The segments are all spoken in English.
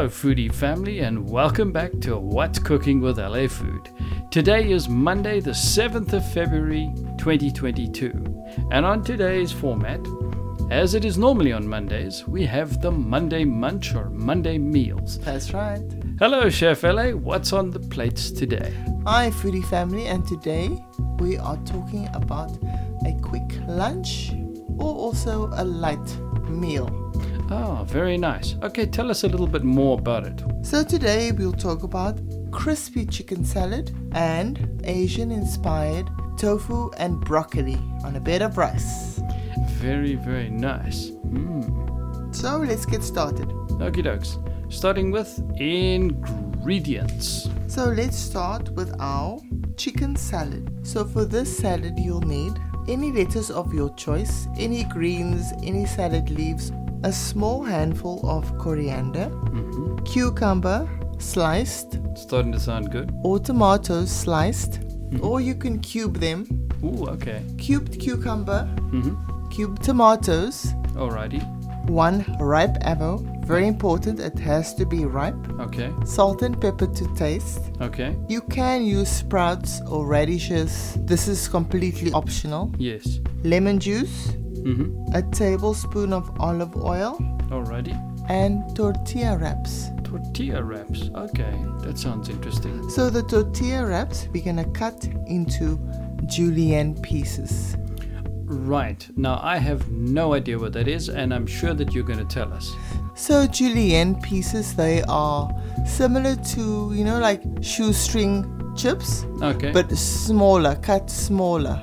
Hello, foodie family, and welcome back to What's Cooking with LA Food. Today is Monday, the 7th of February 2022, and on today's format, as it is normally on Mondays, we have the Monday Munch or Monday Meals. That's right. Hello, Chef LA, what's on the plates today? Hi, foodie family, and today we are talking about a quick lunch or also a light meal. Oh, very nice. Okay, tell us a little bit more about it. So, today we'll talk about crispy chicken salad and Asian inspired tofu and broccoli on a bed of rice. Very, very nice. Mm. So, let's get started. Okie dokes. Starting with ingredients. So, let's start with our chicken salad. So, for this salad, you'll need any lettuce of your choice, any greens, any salad leaves, a small handful of coriander, hmm cucumber sliced, Starting to sound good. or tomatoes sliced, Mhm. or you can cube them. Ooh, okay. Cubed cucumber, Mm-hmm. cubed tomatoes, Alrighty. one ripe apple, very important, it has to be ripe, Okay. salt and pepper to taste. Okay. You can use sprouts or radishes, this is completely optional. Yes. Lemon juice, Mm-hmm. a tablespoon of olive oil, Alrighty. and tortilla wraps. Tortilla wraps. Okay. That sounds interesting. So the tortilla wraps we're gonna cut into julienne pieces. Right. Now I have no idea what that is, and I'm sure that you're going to tell us. So julienne pieces they are similar to you know like shoestring chips, Okay. but smaller, cut smaller.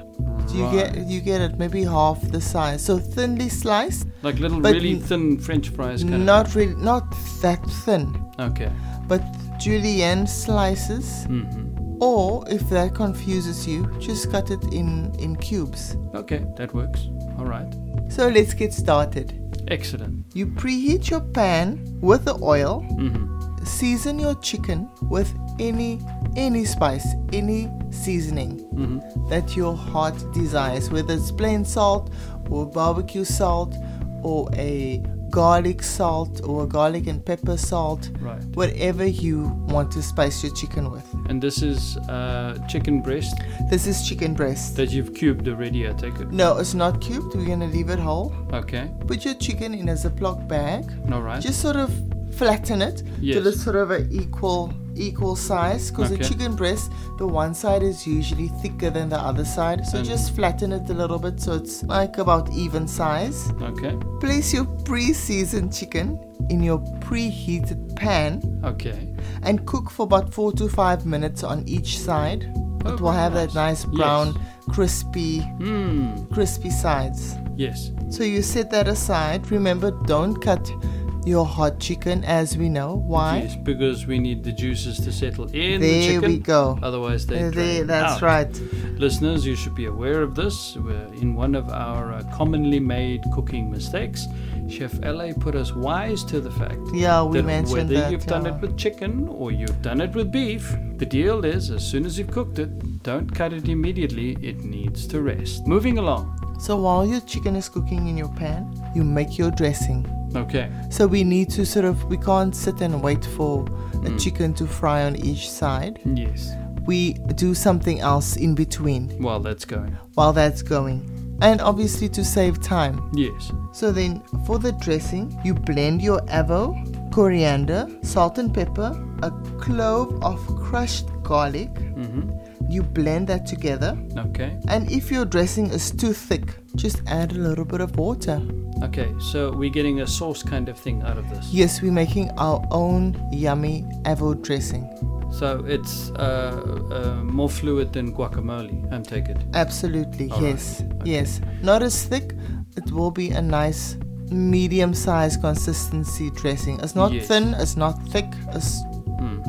You Right. get you get it? Maybe half the size. So thinly sliced, like little, really thin French fries. Kind not really not that thin, okay. but julienne slices. Mm-hmm. Or if that confuses you, just cut it in in cubes. Okay, that works. All right. So let's get started. Excellent. You preheat your pan with the oil. Mm-hmm. Season your chicken with any any spice, any seasoning Mm-hmm. that your heart desires, whether it's plain salt or barbecue salt or a garlic salt or a garlic and pepper salt, Right. whatever you want to spice your chicken with. And this is uh, chicken breast This is chicken breast. that you've cubed already. I take it. No, it's not cubed. We're gonna leave it whole. Okay. Put your chicken in a Ziploc bag. All right. Just sort of flatten it Yes. till it's sort of an equal equal size. Because Okay. the chicken breast, the one side is usually thicker than the other side. So And- just flatten it a little bit so it's like about even size. Okay. Place your pre-seasoned chicken in your preheated pan Okay. and cook for about four to five minutes on each side. Oh, It will have very that nice Yes. brown, crispy, Hmm. crispy sides. Yes. So you set that aside. Remember, don't cut your hot chicken, as we know. Why? Yes, because we need the juices to settle in the chicken. there we go. Otherwise, they There, drain that's out. right. Listeners, you should be aware of this. We're in one of our uh, commonly made cooking mistakes, Chef LA put us wise to the fact Yeah, we that mentioned whether that. you've done it with chicken or you've done it with beef, the deal is as soon as you've cooked it, don't cut it immediately. It needs to rest. Moving along. So while your chicken is cooking in your pan, you make your dressing. Okay. So we need to sort of we can't sit and wait for a Mm. chicken to fry on each side. Yes. We do something else in between While that's going. while that's going. And obviously to save time. Yes. So then for the dressing, you blend your avo, coriander, salt and pepper, a clove of crushed garlic. Mm-hmm. You blend that together. Okay. And if your dressing is too thick, just add a little bit of water. Okay. So we're getting a sauce kind of thing out of this. Yes, we're making our own yummy avo dressing. So it's uh, uh, more fluid than guacamole. I'm take it. Absolutely, All right. yes. Okay. Yes. Not as thick, it will be a nice medium sized consistency dressing. It's not Yes. thin, it's not thick, it's.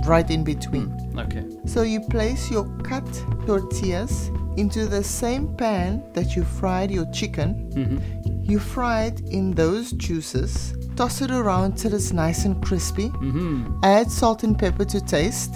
Right in between. Mm. Okay. So you place your cut tortillas into the same pan that you fried your chicken. Mm-hmm. You fry it in those juices. Toss it around till it's nice and crispy. Mm-hmm. Add salt and pepper to taste.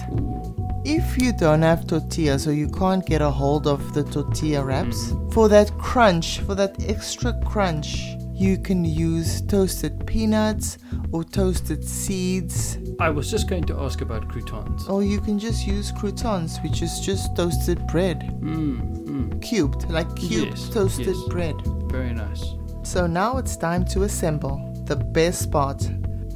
If you don't have tortillas or you can't get a hold of the tortilla wraps, for that crunch, for that extra crunch, You can use toasted peanuts or toasted seeds, I was just going to ask about croutons. or you can just use croutons, which is just toasted bread, Mm, mm, cubed, like cubed Yes, toasted yes. bread. very nice. So now it's time to assemble the best part.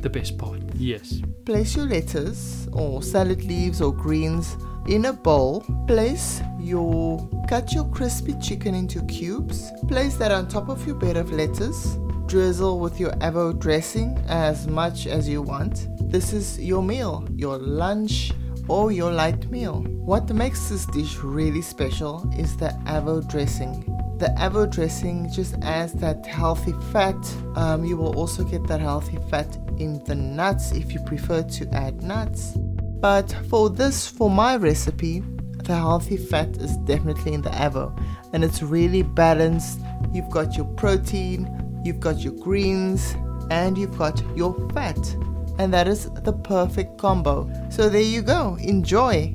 The best part. Yes. Place your lettuce or salad leaves or greens in a bowl. Place your cut your crispy chicken into cubes. Place that on top of your bed of lettuce. Drizzle with your avo dressing as much as you want. This is your meal, your lunch or your light meal. What makes this dish really special is the avo dressing. The avo dressing just adds that healthy fat. Um, you will also get that healthy fat in the nuts if you prefer to add nuts. But for this, for my recipe, the healthy fat is definitely in the avo, and it's really balanced. You've got your protein, you've got your greens, and you've got your fat, and that is the perfect combo. So there you go. Enjoy.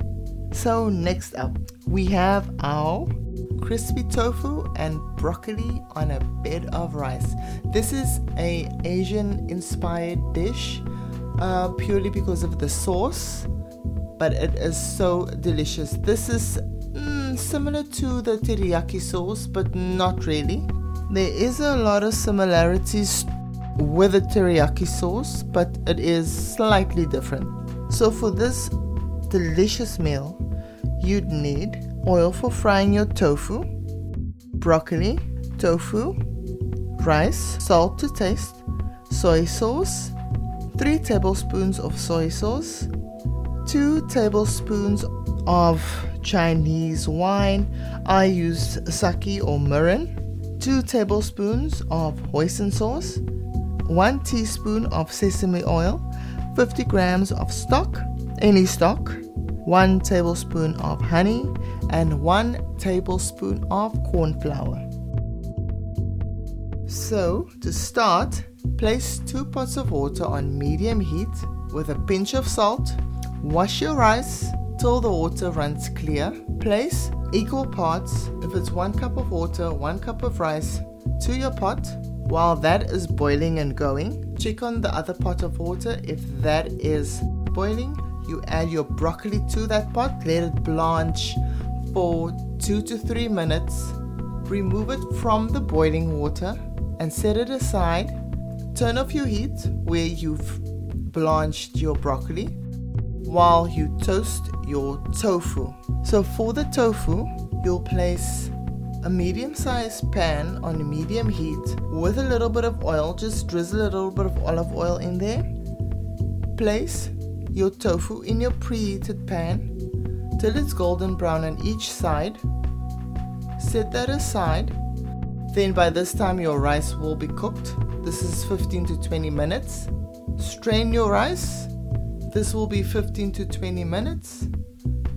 So next up, we have our crispy tofu and broccoli on a bed of rice. This is a Asian inspired dish uh, purely because of the sauce, but it is so delicious. This is mm, similar to the teriyaki sauce, but not really. There is a lot of similarities with the teriyaki sauce, but it is slightly different. So for this delicious meal, you'd need oil for frying your tofu, broccoli, tofu, rice, salt to taste, soy sauce, 3 tablespoons of soy sauce, 2 tablespoons of Chinese wine. I used sake or mirin, 2 tablespoons of hoisin sauce, 1 teaspoon of sesame oil, 50 grams of stock, any stock, 1 tablespoon of honey, and 1 tablespoon of corn flour. So, to start, place 2 pots of water on medium heat with a pinch of salt. Wash your rice till the water runs clear. Place equal parts, if it's 1 cup of water, 1 cup of rice, to your pot. While that is boiling and going, check on the other pot of water. If that is boiling, you add your broccoli to that pot, let it blanch for 2 to 3 minutes. Remove it from the boiling water and set it aside. Turn off your heat where you've blanched your broccoli while you toast your tofu. So, for the tofu, you'll place a medium sized pan on medium heat with a little bit of oil, just drizzle a little bit of olive oil in there. Place your tofu in your preheated pan till it's golden brown on each side. Set that aside. Then, by this time, your rice will be cooked. This is 15 to 20 minutes. Strain your rice. This will be 15 to 20 minutes.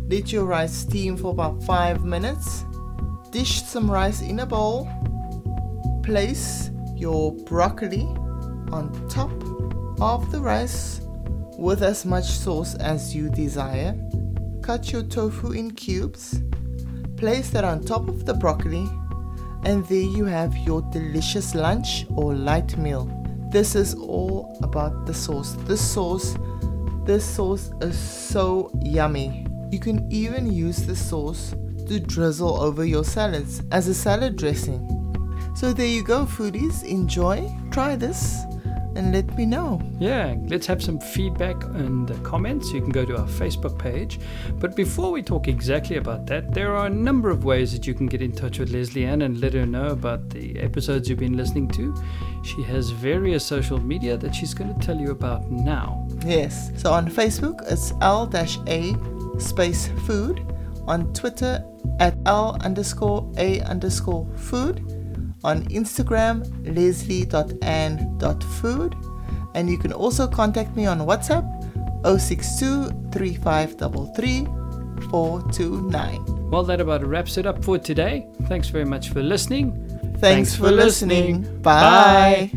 Let your rice steam for about 5 minutes. Dish some rice in a bowl. Place your broccoli on top of the rice with as much sauce as you desire. Cut your tofu in cubes. Place that on top of the broccoli, and there you have your delicious lunch or light meal. This is all about the sauce. This sauce, this sauce is so yummy. You can even use the sauce to drizzle over your salads as a salad dressing. So there you go, foodies. Enjoy, try this, and let me know. Yeah, let's have some feedback in the comments. You can go to our Facebook page. But before we talk exactly about that, there are a number of ways that you can get in touch with Leslie Ann and let her know about the episodes you've been listening to. She has various social media that she's going to tell you about now. Yes. So on Facebook, it's L-A space food. On Twitter, at L underscore A underscore food. On Instagram, leslie.ann.food. And you can also contact me on WhatsApp 062 429. Well, that about wraps it up for today. Thanks very much for listening. Thanks, for listening. Bye.